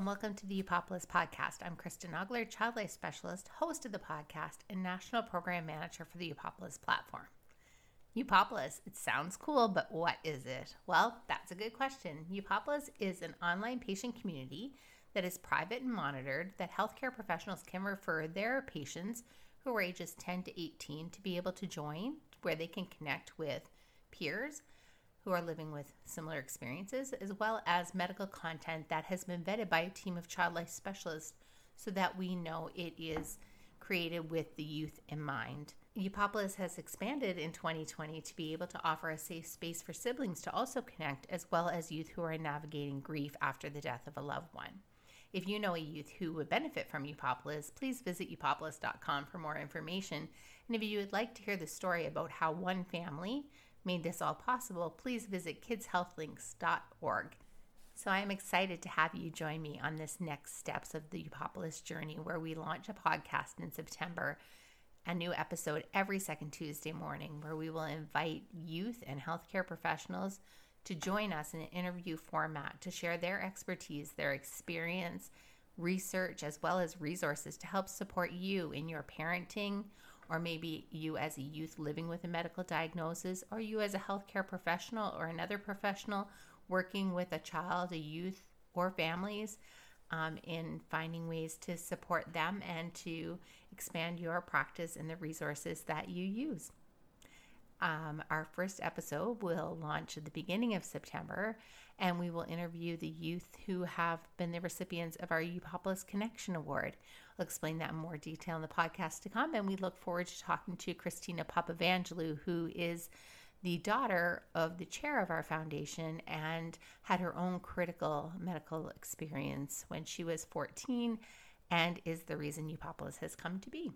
welcome to the Upopolis podcast. I'm Kristen Ogler, child life specialist, host of the podcast, and national program manager for the Upopolis platform. Upopolis, it sounds cool, but what is it? Well, that's a good question. Upopolis is an online patient community that is private and monitored that healthcare professionals can refer their patients who are ages 10 to 18 to be able to join, where they can connect with peers who are living with similar experiences, as well as medical content that has been vetted by a team of child life specialists so that we know it is created with the youth in mind. Upopolis has expanded in 2020 to be able to offer a safe space for siblings to also connect, as well as youth who are navigating grief after the death of a loved one. If you know a youth who would benefit from Upopolis, please visit upopolis.com for more information. And if you would like to hear the story about how one family made this all possible, please visit kidshealthlinks.org. So I am excited to have you join me on this next steps of the Upopolis journey where we launch a podcast in September, a new episode every second Tuesday morning where we will invite youth and healthcare professionals to join us in an interview format to share their expertise, their experience, research, as well as resources to help support you in your parenting or maybe you as a youth living with a medical diagnosis, or you as a healthcare professional or another professional working with a child, a youth, or families um, in finding ways to support them and to expand your practice and the resources that you use. Um, our first episode will launch at the beginning of September, and we will interview the youth who have been the recipients of our Upopolis Connection Award. I'll explain that in more detail in the podcast to come, and we look forward to talking to Christina Papavangelou, who is the daughter of the chair of our foundation and had her own critical medical experience when she was 14 and is the reason Upopolis has come to be.